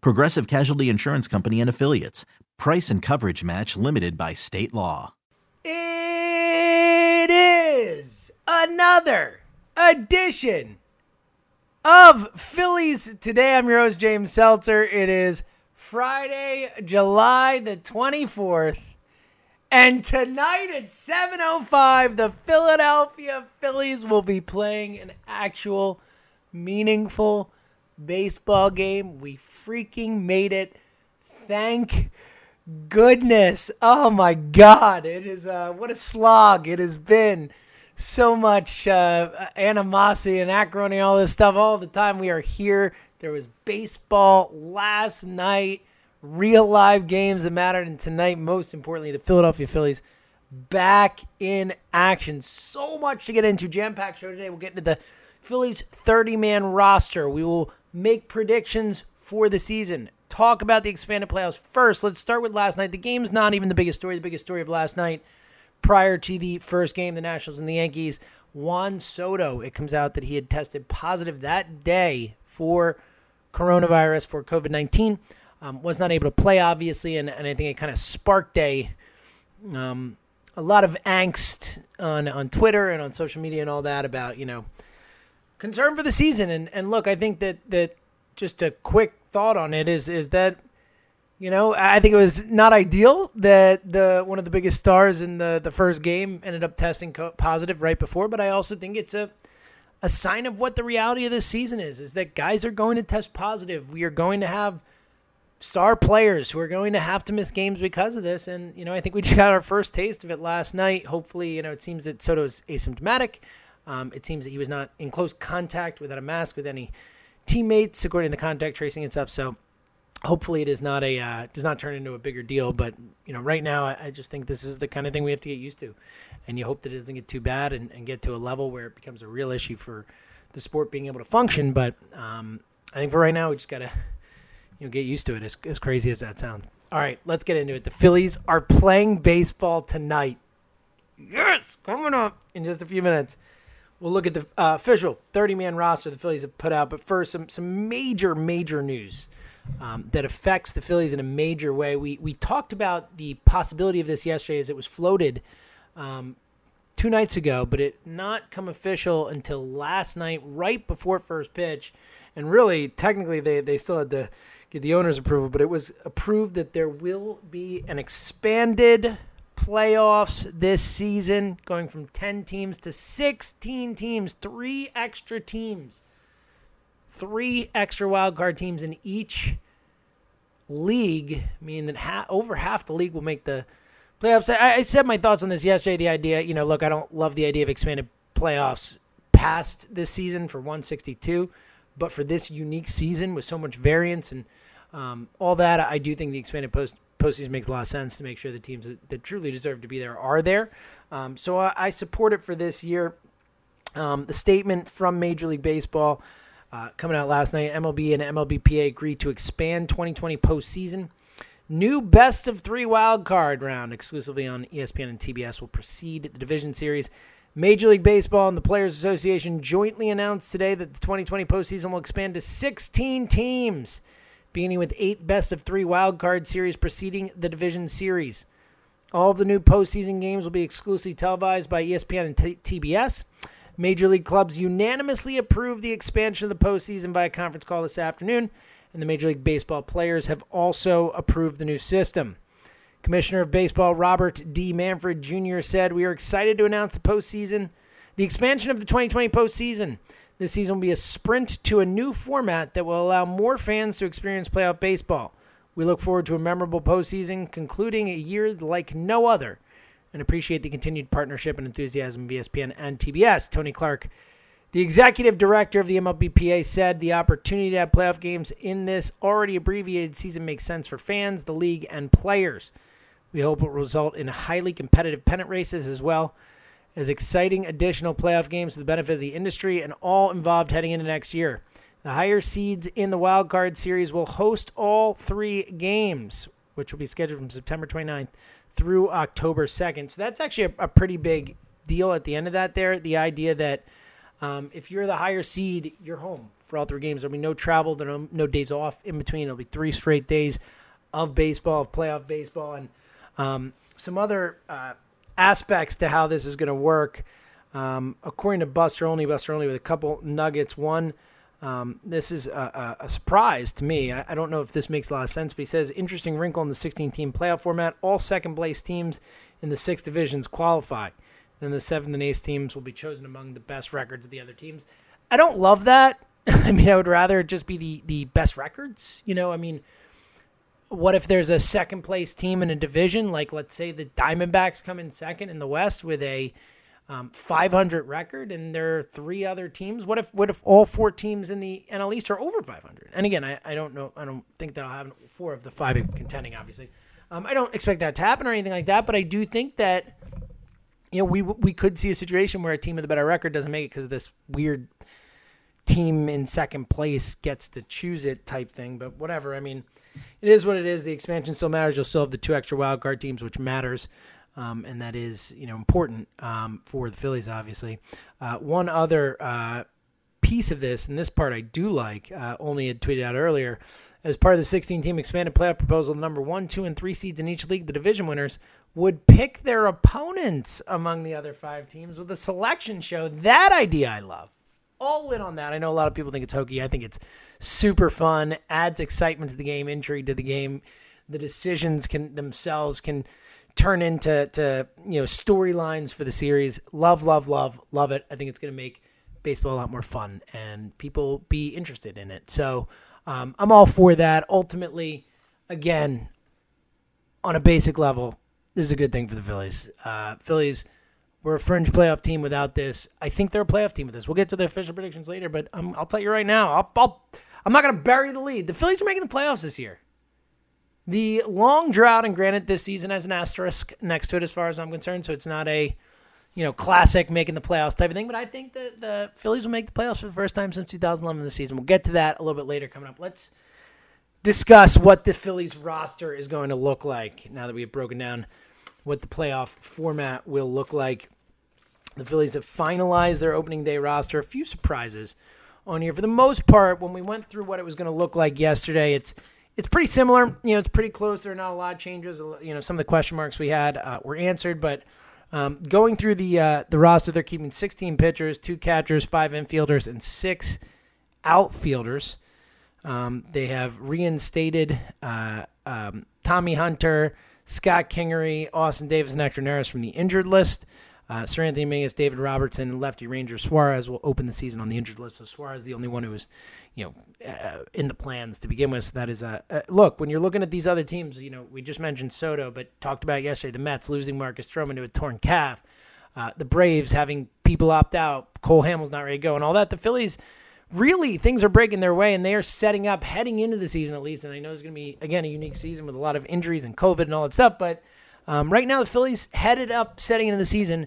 Progressive Casualty Insurance Company and Affiliates. Price and coverage match limited by state law. It is another edition of Phillies Today. I'm your host, James Seltzer. It is Friday, July the 24th. And tonight at 7.05, the Philadelphia Phillies will be playing an actual meaningful baseball game. We freaking made it. Thank goodness. Oh my God. It is, uh, what a slog it has been so much uh, animosity and acrimony, all this stuff all the time. We are here. There was baseball last night, real live games that mattered, and tonight, most importantly, the Philadelphia Phillies back in action. So much to get into. Jam packed show today. We'll get into the Phillies 30 man roster. We will make predictions for the season. Talk about the expanded playoffs first. Let's start with last night. The game's not even the biggest story. The biggest story of last night prior to the first game, the Nationals and the Yankees, Juan Soto, it comes out that he had tested positive that day for coronavirus, for COVID 19. Um, was not able to play, obviously, and, and I think it kind of sparked a um, a lot of angst on on Twitter and on social media and all that about you know concern for the season. And and look, I think that that just a quick thought on it is is that you know, I think it was not ideal that the one of the biggest stars in the the first game ended up testing co- positive right before, but I also think it's a a sign of what the reality of this season is is that guys are going to test positive. We are going to have star players who are going to have to miss games because of this and you know, I think we just got our first taste of it last night. Hopefully, you know, it seems that Soto is asymptomatic. Um, it seems that he was not in close contact without a mask with any teammates according to the contact tracing and stuff. So hopefully it is not a uh, does not turn into a bigger deal. But you know right now I, I, just think this is the kind of thing we have to get used to. And you hope that it doesn't get too bad and, and get to a level where it becomes a real issue for the sport being able to function. But um, i think for right now we just gotta you know get used to it as, as crazy as that sounds. All right let's get into it. The phillies are playing baseball tonight. Yes coming up in just a few minutes We'll look at the uh, official 30-man roster the Phillies have put out, but first, some some major, major news um, that affects the Phillies in a major way. We we talked about the possibility of this yesterday as it was floated um, two nights ago, but it not come official until last night, right before first pitch. And really, technically, they, they still had to get the owner's approval, but it was approved that there will be an expanded playoffs this season, going from 10 teams to 16 teams, three extra teams three extra wild card teams in each league, meaning that ha- over half the league will make the playoffs. I-, I said my thoughts on this yesterday. The idea, you know, look, I don't love the idea of expanded playoffs past this season for 162, but for this unique season with so much variance and um, all that, I do think the expanded post postseason makes a lot of sense to make sure the teams that, that truly deserve to be there are there. Um, so I, I, support it for this year. Um, the statement from Major League Baseball uh, coming out last night, MLB and MLBPA agreed to expand 2020 postseason. New best of three wild card round exclusively on ESPN and TBS will precede the division series. Major League Baseball and the Players Association jointly announced today that the 2020 postseason will expand to 16 teams, beginning with eight best of three wild card series preceding the division series. All of the new postseason games will be exclusively televised by ESPN and T- TBS. Major League clubs unanimously approved the expansion of the postseason by a conference call this afternoon, and the Major League Baseball players have also approved the new system. Commissioner of Baseball Robert D. Manfred Jr. said, We are excited to announce the postseason, the expansion of the 2020 postseason. This season will be a sprint to a new format that will allow more fans to experience playoff baseball. We look forward to a memorable postseason, concluding a year like no other, and appreciate the continued partnership and enthusiasm of ESPN and TBS. Tony Clark, the executive director of the MLBPA, said the opportunity to have playoff games in this already abbreviated season makes sense for fans, the league, and players. We hope it will result in highly competitive pennant races as well as exciting additional playoff games to the benefit of the industry and all involved heading into next year. The higher seeds in the wild card series will host all three games, which will be scheduled from September 29th through October 2nd. So that's actually a, a pretty big deal at the end of that. There, the idea that um, if you're the higher seed, you're home for all three games. There'll be no travel. There'll no, no days off in between. There'll be three straight days of baseball, of playoff baseball, and um, some other uh, aspects to how this is going to work. Um, according to Buster Olney, Buster Olney with a couple nuggets. One, um, this is a, a, a, surprise to me. I, I, don't know if this makes a lot of sense, but he says interesting wrinkle in the 16 team playoff format. All second place teams in the six divisions qualify. Then the seventh and eighth teams will be chosen among the best records of the other teams. I don't love that. I mean, I would rather just be the, the best records. You know, I mean, what if there's a second place team in a division? Like, let's say the Diamondbacks come in second in the West with a um, 500 record, and there are three other teams. What if what if all four teams in the NL East are over 500? And again, I, I don't know. I don't think that'll happen. Four of the five contending, obviously. Um, I don't expect that to happen or anything like that. But I do think that you know we we could see a situation where a team with a better record doesn't make it because of this weird team in second place gets to choose it type thing. But whatever. I mean it is what it is. The expansion still matters. You'll still have the two extra wild card teams, which matters. Um, and that is, you know, important um, for the Phillies, obviously. Uh, one other uh, piece of this, and this part I do like, uh, Olney had tweeted out earlier, as part of the 16 team expanded playoff proposal, number one, two, and three seeds in each league, the division winners would pick their opponents among the other five teams with a selection show. That idea I love all in on that. I know a lot of people think it's hokey. I think it's super fun, adds excitement to the game, intrigue to the game. The decisions can themselves can turn into to you know storylines for the series. Love, love, love, love it. I think it's going to make baseball a lot more fun and people be interested in it. So um, I'm all for that. Ultimately, again, on a basic level, this is a good thing for the Phillies. Uh, Phillies we're a fringe playoff team without this. I think they're a playoff team with this. We'll get to the official predictions later, but um, I'll tell you right now, I'll, I'll, I'm not going to bury the lead. The Phillies are making the playoffs this year. The long drought, and granted, this season has an asterisk next to it as far as I'm concerned, so it's not a you know classic making the playoffs type of thing. But I think that the Phillies will make the playoffs for the first time since 2011 this season. We'll get to that a little bit later coming up. Let's discuss what the Phillies roster is going to look like now that we have broken down what the playoff format will look like. The Phillies have finalized their opening day roster. A few surprises on here. For the most part, when we went through what it was going to look like yesterday, it's it's pretty similar. You know, it's pretty close. There are not a lot of changes. You know, some of the question marks we had uh, were answered, but um, going through the uh, the roster, they're keeping 16 pitchers, two catchers, five infielders, and six outfielders. Um, they have reinstated uh, um, Tommy Hunter, Scott Kingery, Austin Davis, and Hector Neris from the injured list. Uh, Seranthony Dominguez, David Robertson, and lefty Ranger Suarez will open the season on the injured list. So Suarez is the only one who is, you know, uh, in the plans to begin with. So that is a uh, look when you're looking at these other teams. You know, we just mentioned Soto, but talked about yesterday the Mets losing Marcus Stroman to a torn calf, uh, the Braves having people opt out, Cole Hamels not ready to go, and all that. The Phillies really things are breaking their way and they are setting up heading into the season at least. And I know it's going to be again a unique season with a lot of injuries and COVID and all that stuff, but um, right now, the Phillies headed up setting into the season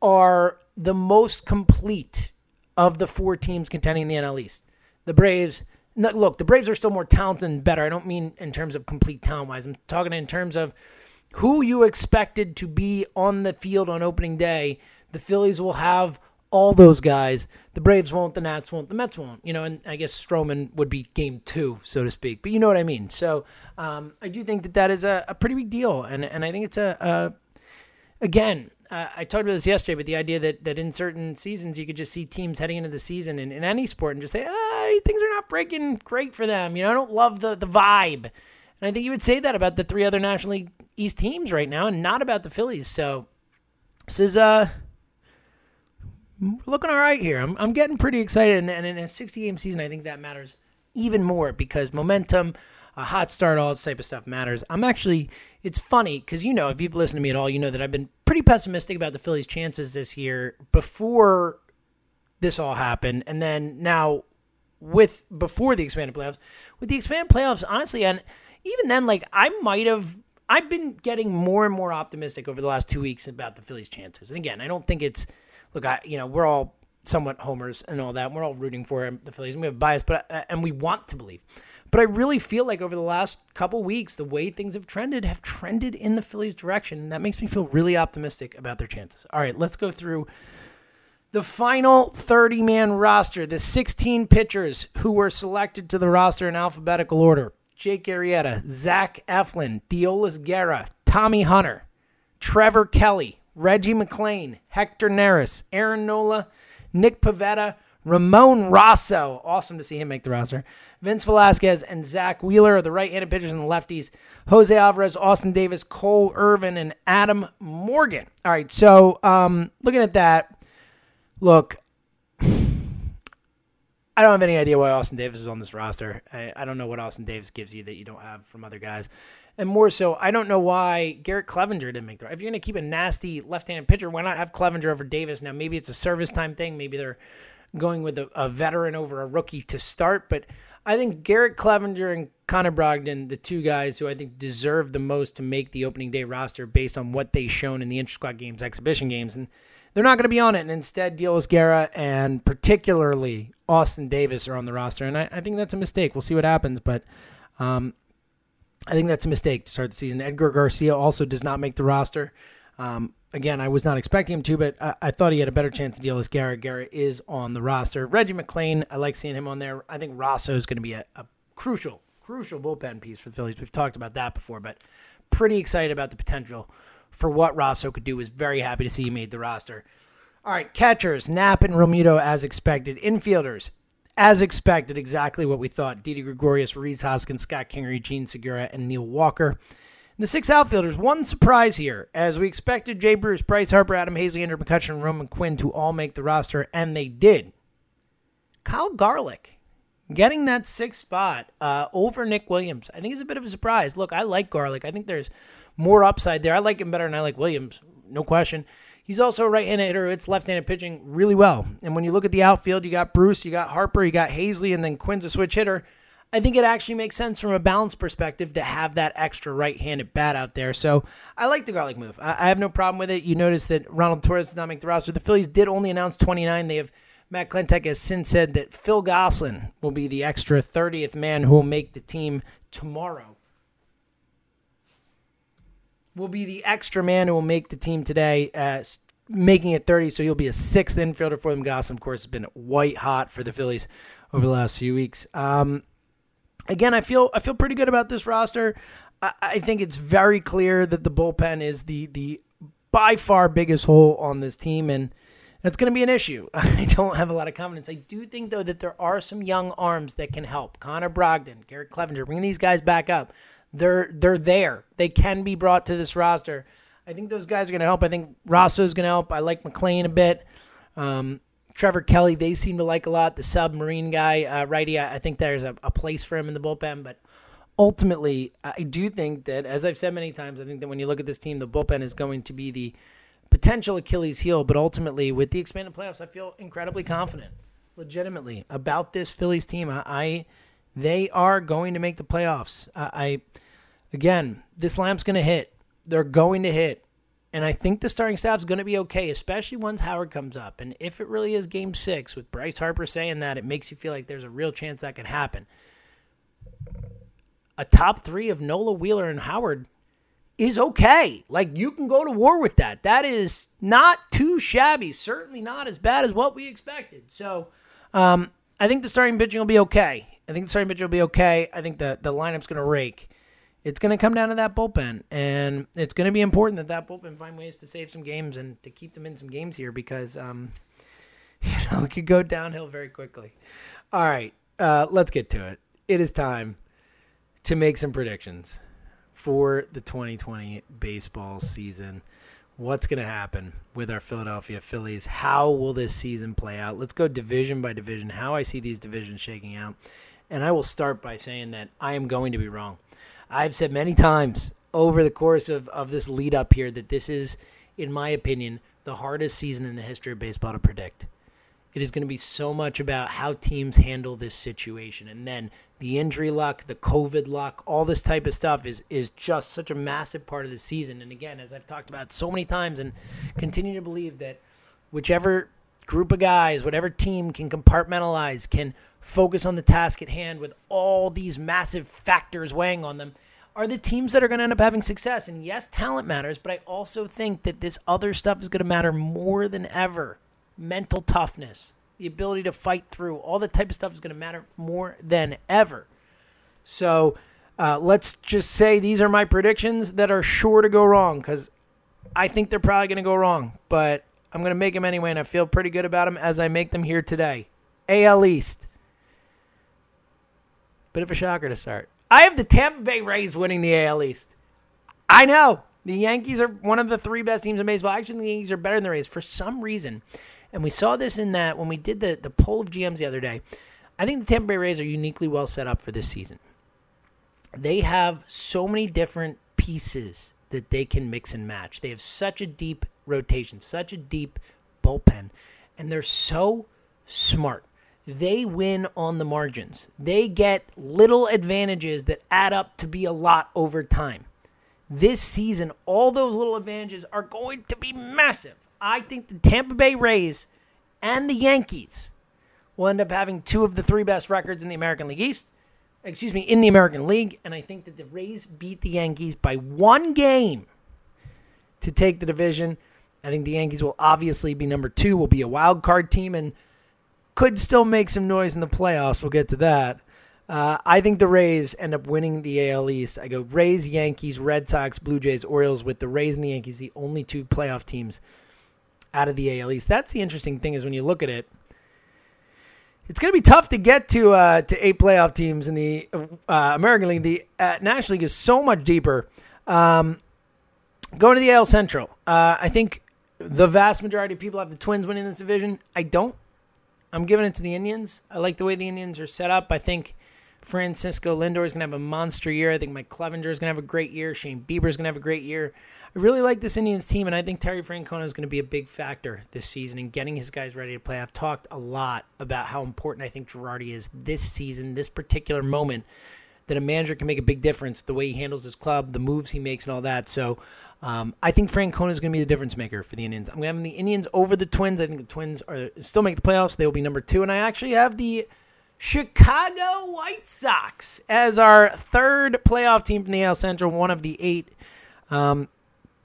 are the most complete of the four teams contending in the NL East. The Braves, look, the Braves are still more talented and better. I don't mean in terms of complete talent wise. I'm talking in terms of who you expected to be on the field on opening day. The Phillies will have all those guys. The Braves won't, the Nats won't, the Mets won't. You know, and I guess Stroman would be game two, so to speak. But you know what I mean. So um, I do think that that is a, a, pretty big deal, and and I think it's a, a again. Uh, I talked about this yesterday, but the idea that, that in certain seasons you could just see teams heading into the season in, in any sport and just say, ah, things are not breaking great for them. You know, I don't love the, the vibe. And I think you would say that about the three other National League East teams right now and not about the Phillies. So this is uh looking all right here. I'm I'm getting pretty excited, and, and in a 60 game season, I think that matters even more because momentum, a hot start, all this type of stuff matters. I'm actually, it's funny because you know, if you've listened to me at all, you know that I've been pretty pessimistic about the Phillies' chances this year before this all happened, and then now with before the expanded playoffs, with the expanded playoffs, honestly, and even then, like I might have. I've been getting more and more optimistic over the last two weeks about the Phillies' chances. And again, I don't think it's look. I you know we're all somewhat homers and all that. We're all rooting for the Phillies, and we have bias, but uh, and we want to believe. But I really feel like over the last couple weeks, the way things have trended have trended in the Phillies' direction, and that makes me feel really optimistic about their chances. All right, let's go through the final 30 man roster, the 16 pitchers who were selected to the roster in alphabetical order Jake Arrieta, Zach Eflin, Deolis Guerra, Tommy Hunter, Trevor Kelly, Reggie McClain, Hector Neris, Aaron Nola, Nick Pivetta, Ramon Rosso, awesome to see him make the roster. Vince Velasquez and Zack Wheeler are the right-handed pitchers and the lefties. Jose Alvarez, Austin Davis, Cole Irvin, and Adam Morgan. All right, so um, looking at that, look, I don't have any idea why Austin Davis is on this roster. I, I don't know what Austin Davis gives you that you don't have from other guys. And more so, I don't know why Garrett Cleavinger didn't make the. If you're going to keep a nasty left-handed pitcher, why not have Cleavinger over Davis? Now, maybe it's a service time thing. Maybe they're going with a, a veteran over a rookie to start. But I think Garrett Cleavinger and Connor Brogdon, the two guys who I think deserve the most to make the opening day roster based on what they've shown in the inter squad games, exhibition games, and they're not going to be on it. And instead, Deolis Guerra and particularly Austin Davis are on the roster. And I, I think that's a mistake. We'll see what happens. But um, I think that's a mistake to start the season. Edgar Garcia also does not make the roster. Um, again, I was not expecting him to, but I, I thought he had a better chance to deal with. Garrett is on the roster. Reggie McClain, I like seeing him on there. I think Rosso is going to be a, a crucial, crucial bullpen piece for the Phillies. We've talked about that before, but pretty excited about the potential for what Rosso could do. Was very happy to see he made the roster. All right, catchers, Knapp and Realmuto as expected. Infielders, as expected, exactly what we thought. Didi Gregorius, Rhys Hoskins, Scott Kingery, Jean Segura, and Neil Walker. And the six outfielders, one surprise here. As we expected, Jay Bruce, Bryce Harper, Adam Haseley, Andrew McCutchen, and Roman Quinn to all make the roster, and they did. Kyle Garlick getting that sixth spot uh, over Nick Williams, I think is a bit of a surprise. Look, I like Garlick. I think there's more upside there. I like him better than I like Williams, no question. He's also a right-handed hitter. It's left-handed pitching really well. And when you look at the outfield, you got Bruce, you got Harper, you got Haseley, and then Quinn's a switch hitter. I think it actually makes sense from a balance perspective to have that extra right-handed bat out there. So I like the Garlick move. I, have no problem with it. You notice that Ronald Torreyes did not make the roster. The Phillies did only announce 29. They have Matt Klentak has since said that Phil Gosselin will be the extra 30th man who will make the team tomorrow. Will be the extra man who will make the team today. Uh, making it 30, so he'll be a sixth infielder for them. Goss, of course, has been white hot for the Phillies over the last few weeks. Um, again, I feel I feel pretty good about this roster. I, I think it's very clear that the bullpen is the the by far biggest hole on this team, and that's going to be an issue. I don't have a lot of confidence. I do think though that there are some young arms that can help. Connor Brogdon, Garrett Cleavinger, bringing these guys back up. They're they're there. They can be brought to this roster. I think those guys are going to help. I think Rosso is going to help. I like McClain a bit. Um, Trevor Kelly, they seem to like a lot. The submarine guy, uh, righty, I, I think there's a, a, place for him in the bullpen. But ultimately, I do think that, as I've said many times, I think that when you look at this team, the bullpen is going to be the potential Achilles heel. But ultimately, with the expanded playoffs, I feel incredibly confident, legitimately, about this Phillies team. I, I they are going to make the playoffs. I, I again, this lamp's going to hit. They're going to hit. And I think the starting staff is going to be okay, especially once Howard comes up. And if it really is game six, with Bryce Harper saying that, it makes you feel like there's a real chance that can happen. A top three of Nola, Wheeler, and Howard is okay. Like, you can go to war with that. That is not too shabby. Certainly not as bad as what we expected. So, um, I think the starting pitching will be okay. I think the starting pitching will be okay. I think the, the lineup's going to rake it's going to come down to that bullpen, and it's going to be important that that bullpen find ways to save some games and to keep them in some games here because um, you know it could go downhill very quickly. All right, uh, let's get to it. It is time to make some predictions for the 2020 baseball season. What's going to happen with our Philadelphia Phillies? How will this season play out? Let's go division by division, how I see these divisions shaking out. And I will start by saying that I am going to be wrong. I've said many times over the course of, of this lead up here that this is, in my opinion, the hardest season in the history of baseball to predict. It is going to be so much about how teams handle this situation. And then the injury luck, the COVID luck, all this type of stuff is is just such a massive part of the season. And again, as I've talked about so many times and continue to believe that whichever group of guys, whatever team can compartmentalize, can focus on the task at hand with all these massive factors weighing on them, are the teams that are going to end up having success. And yes, talent matters, but I also think that this other stuff is going to matter more than ever mental toughness, the ability to fight through, all the type of stuff is going to matter more than ever. So uh, let's just say these are my predictions that are sure to go wrong because I think they're probably going to go wrong, but I'm going to make them anyway, and I feel pretty good about them as I make them here today. AL East. Bit of a shocker to start. I have the Tampa Bay Rays winning the AL East. I know. The Yankees are one of the three best teams in baseball. Actually, the Yankees are better than the Rays for some reason. And we saw this in that when we did the, the poll of GMs the other day. I think the Tampa Bay Rays are uniquely well set up for this season. They have so many different pieces that they can mix and match. They have such a deep rotation, such a deep bullpen, and they're so smart. They win on the margins. They get little advantages that add up to be a lot over time. This season, all those little advantages are going to be massive. I think the Tampa Bay Rays and the Yankees will end up having two of the three best records in the American League East. Excuse me, in the American League. And I think that the Rays beat the Yankees by one game to take the division. I think the Yankees will obviously be number two, will be a wild card team, and could still make some noise in the playoffs. We'll get to that. Uh, I think the Rays end up winning the AL East. I go Rays, Yankees, Red Sox, Blue Jays, Orioles, with the Rays and the Yankees the only two playoff teams out of the AL East. That's the interesting thing is when you look at it, it's going to be tough to get to uh, to eight playoff teams in the uh, American League. The uh, National League is so much deeper. Um, going to the AL Central, uh, I think the vast majority of people have the Twins winning this division. I don't. I'm giving it to the Indians. I like the way the Indians are set up. I think Francisco Lindor is going to have a monster year. I think Mike Clevinger is going to have a great year. Shane Bieber is going to have a great year. I really like this Indians team, and I think Terry Francona is going to be a big factor this season in getting his guys ready to play. I've talked a lot about how important I think Girardi is this season, this particular moment, that a manager can make a big difference, the way he handles his club, the moves he makes, and all that. So um, I think Francona is going to be the difference maker for the Indians. I'm going to have the Indians over the Twins. I think the Twins are still make the playoffs. They will be number two, and I actually have the Chicago White Sox as our third playoff team from the AL Central, one of the eight. Um,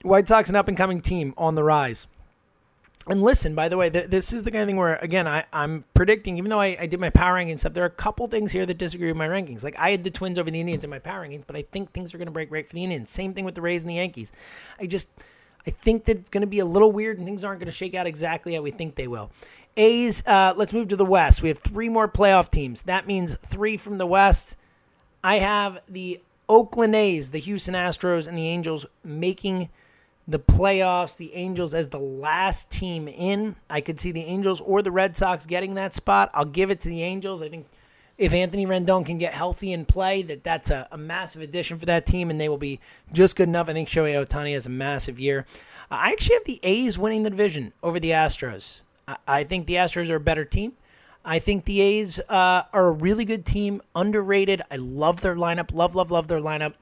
White Sox, an up and coming team on the rise. And listen, by the way, th- this is the kind of thing where, again, I, I'm predicting, even though I, I did my power rankings stuff, there are a couple things here that disagree with my rankings. Like, I had the Twins over the Indians in my power rankings, but I think things are going to break right for the Indians. Same thing with the Rays and the Yankees. I just, I think that it's going to be a little weird and things aren't going to shake out exactly how we think they will. A's, uh, let's move to the West. We have three more playoff teams. That means three from the West. I have the Oakland A's, the Houston Astros, and the Angels making the playoffs. The Angels as the last team in. I could see the Angels or the Red Sox getting that spot. I'll give it to the Angels. I think if Anthony Rendon can get healthy and play, that that's a, a massive addition for that team, and they will be just good enough. I think Shohei Ohtani has a massive year. I actually have the A's winning the division over the Astros. I think the Astros are a better team. I think the A's uh, are a really good team, underrated. I love their lineup. Love, love, love their lineup.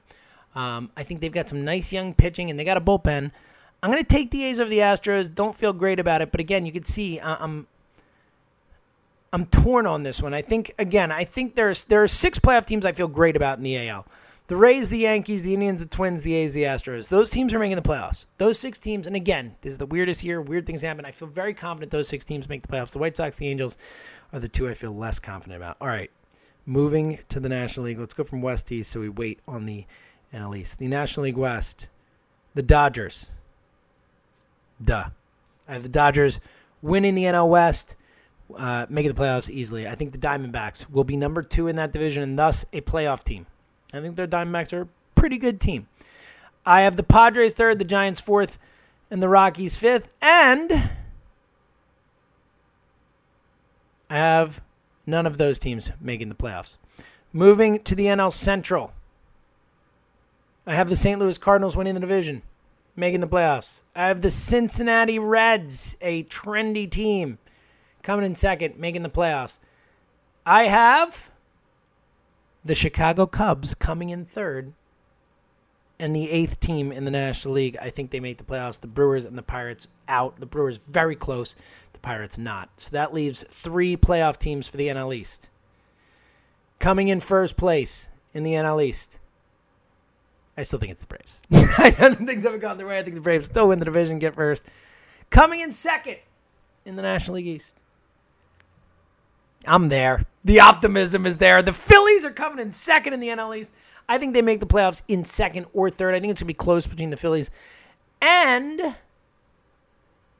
Um, I think they've got some nice young pitching and they got a bullpen. I'm going to take the A's over the Astros. Don't feel great about it, but again, you can see uh, I'm I'm torn on this one. I think again, I think there's there are six playoff teams I feel great about in the AL. The Rays, the Yankees, the Indians, the Twins, the A's, the Astros. Those teams are making the playoffs. Those six teams, and again, this is the weirdest year. Weird things happen. I feel very confident those six teams make the playoffs. The White Sox, the Angels are the two I feel less confident about. All right, moving to the National League. Let's go from West to East so we wait on the NL East. The National League West, the Dodgers. Duh. I have the Dodgers winning the NL West, uh, making the playoffs easily. I think the Diamondbacks will be number two in that division and thus a playoff team. I think their Diamondbacks are a pretty good team. I have the Padres third, the Giants fourth, and the Rockies fifth. And I have none of those teams making the playoffs. Moving to the NL Central, I have the St. Louis Cardinals winning the division, making the playoffs. I have the Cincinnati Reds, a trendy team, coming in second, making the playoffs. I have the Chicago Cubs coming in third, and the eighth team in the National League. I think they make the playoffs. The Brewers and the Pirates out. The Brewers very close. The Pirates not. So that leaves three playoff teams for the NL East. Coming in first place in the NL East. I still think it's the Braves. I don't think things haven't gone their way. I think the Braves still win the division, get first. Coming in second in the National League East. I'm there. The optimism is there. The Phillies are coming in second in the NL East. I think they make the playoffs in second or third. I think it's going to be close between the Phillies and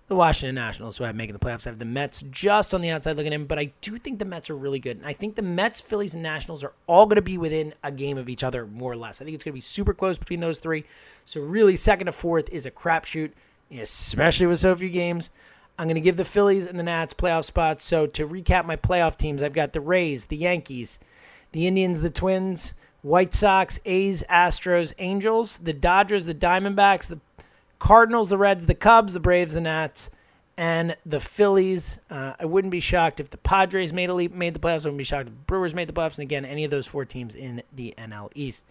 the Washington Nationals, who have making the playoffs. I have the Mets just on the outside looking in, but I do think the Mets are really good. And I think the Mets, Phillies, and Nationals are all going to be within a game of each other, more or less. I think it's going to be super close between those three. So, really, second to fourth is a crapshoot, especially with so few games. I'm going to give the Phillies and the Nats playoff spots. So, to recap my playoff teams, I've got the Rays, the Yankees, the Indians, the Twins, White Sox, A's, Astros, Angels, the Dodgers, the Diamondbacks, the Cardinals, the Reds, the Cubs, the Braves, the Nats, and the Phillies. Uh, I wouldn't be shocked if the Padres made a leap, made the playoffs. I wouldn't be shocked if the Brewers made the playoffs. And again, any of those four teams in the NL East.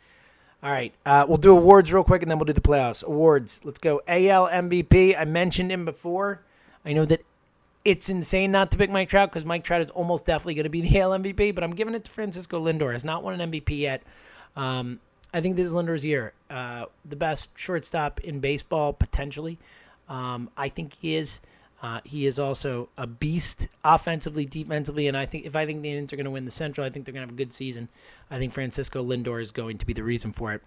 All right, uh, we'll do awards real quick, and then we'll do the playoffs. Awards. Let's go. AL MVP. I mentioned him before. I know that it's insane not to pick Mike Trout because Mike Trout is almost definitely going to be the AL MVP, but I'm giving it to Francisco Lindor. Has not won an MVP yet. Um, I think this is Lindor's year. Uh, the best shortstop in baseball, potentially. Um, I think he is. Uh, he is also a beast offensively, defensively, and I think if I think the Indians are going to win the Central, I think they're going to have a good season. I think Francisco Lindor is going to be the reason for it.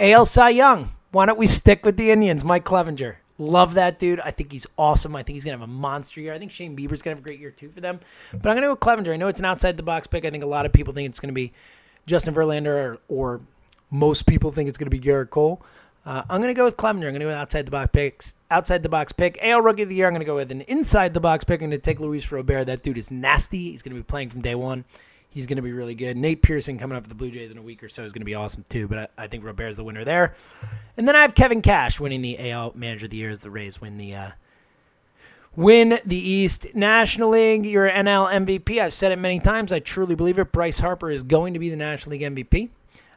AL Cy Young. Why don't we stick with the Indians? Mike Clevinger. Love that dude. I think he's awesome. I think he's gonna have a monster year. I think Shane Bieber's gonna have a great year too for them. But I'm gonna go with Clevinger. I know it's an outside the box pick. I think a lot of people think it's gonna be Justin Verlander, or, or most people think it's gonna be Gerrit Cole. Uh, I'm gonna go with Clevinger. I'm gonna go with outside the box picks. Outside the box pick. AL Rookie of the Year. I'm gonna go with an inside the box pick. I'm gonna take Luis Robert. That dude is nasty. He's gonna be playing from day one. He's going to be really good. Nate Pearson coming up with the Blue Jays in a week or so is going to be awesome too. But I, I think Robert's the winner there. And then I have Kevin Cash winning the AL Manager of the Year as the Rays win the uh, win the East National League. Your NL MVP. I've said it many times. I truly believe it. Bryce Harper is going to be the National League MVP.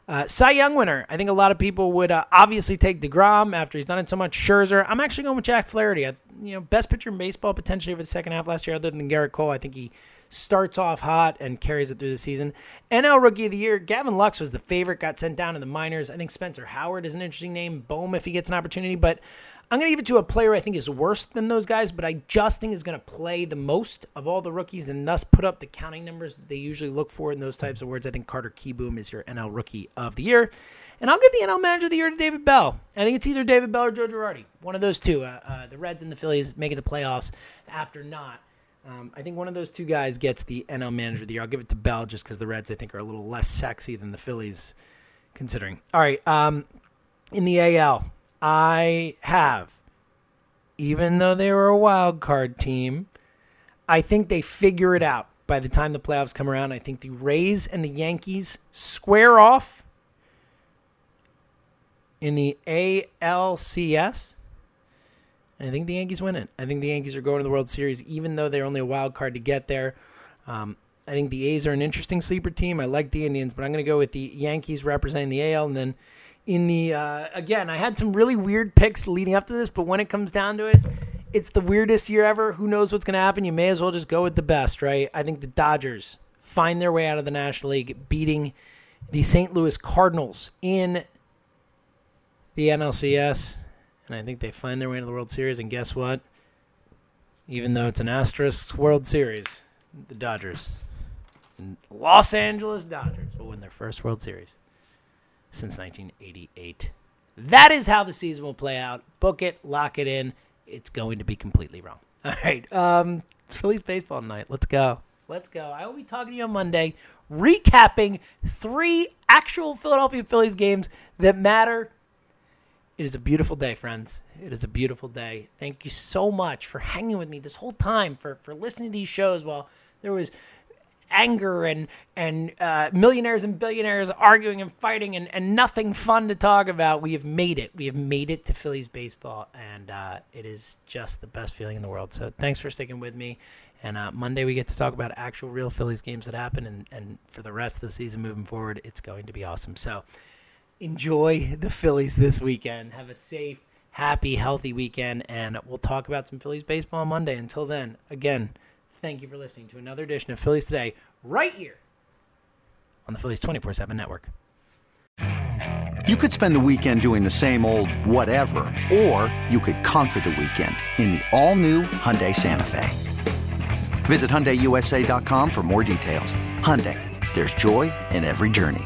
Uh, Cy Young winner. I think a lot of people would uh, obviously take Degrom after he's done it so much. Scherzer. I'm actually going with Jack Flaherty. I, you know, best pitcher in baseball potentially over the second half last year, other than Gerrit Cole. I think he starts off hot and carries it through the season. NL Rookie of the Year, Gavin Lux was the favorite, got sent down to the minors. I think Spencer Howard is an interesting name. Bohm if he gets an opportunity, but I'm going to give it to a player I think is worse than those guys, but I just think is going to play the most of all the rookies and thus put up the counting numbers they usually look for in those types of words. I think Carter Kieboom is your NL Rookie of the Year. And I'll give the NL Manager of the Year to David Bell. I think it's either David Bell or Joe Girardi. One of those two. Uh, uh, the Reds and the Phillies making the playoffs after not. Um, I think one of those two guys gets the NL Manager of the Year. I'll give it to Bell just because the Reds, I think, are a little less sexy than the Phillies, considering. All right. Um, in the AL, I have, even though they were a wild card team, I think they figure it out by the time the playoffs come around. I think the Rays and the Yankees square off in the ALCS. I think the Yankees win it. I think the Yankees are going to the World Series, even though they're only a wild card to get there. Um, I think the A's are an interesting sleeper team. I like the Indians, but I'm going to go with the Yankees representing the AL. And then in the, uh, again, I had some really weird picks leading up to this, but when it comes down to it, it's the weirdest year ever. Who knows what's going to happen? You may as well just go with the best, right? I think the Dodgers find their way out of the National League, beating the St. Louis Cardinals in the NLCS and I think they find their way into the World Series. And guess what? Even though it's an asterisk World Series, the Dodgers, Los Angeles Dodgers, will win their first World Series since 1988. That is how the season will play out. Book it, lock it in. It's going to be completely wrong. All right, um, Phillies baseball night. Let's go. Let's go. I will be talking to you on Monday, recapping three actual Philadelphia Phillies games that matter. It is a beautiful day, friends. It is a beautiful day. Thank you so much for hanging with me this whole time, for for listening to these shows while there was anger and and uh, millionaires and billionaires arguing and fighting and, and nothing fun to talk about. We have made it. We have made it to Phillies baseball, and uh, it is just the best feeling in the world. So thanks for sticking with me. And uh, Monday we get to talk about actual real Phillies games that happen, and, and for the rest of the season moving forward, it's going to be awesome. So enjoy the Phillies this weekend. Have a safe, happy, healthy weekend, and we'll talk about some Phillies baseball on Monday. Until then, again, thank you for listening to another edition of Phillies Today, right here on the Phillies 24 7 network. You could spend the weekend doing the same old whatever, or you could conquer the weekend in the all-new Hyundai Santa Fe. Visit HyundaiUSA.com for more details. Hyundai, there's joy in every journey.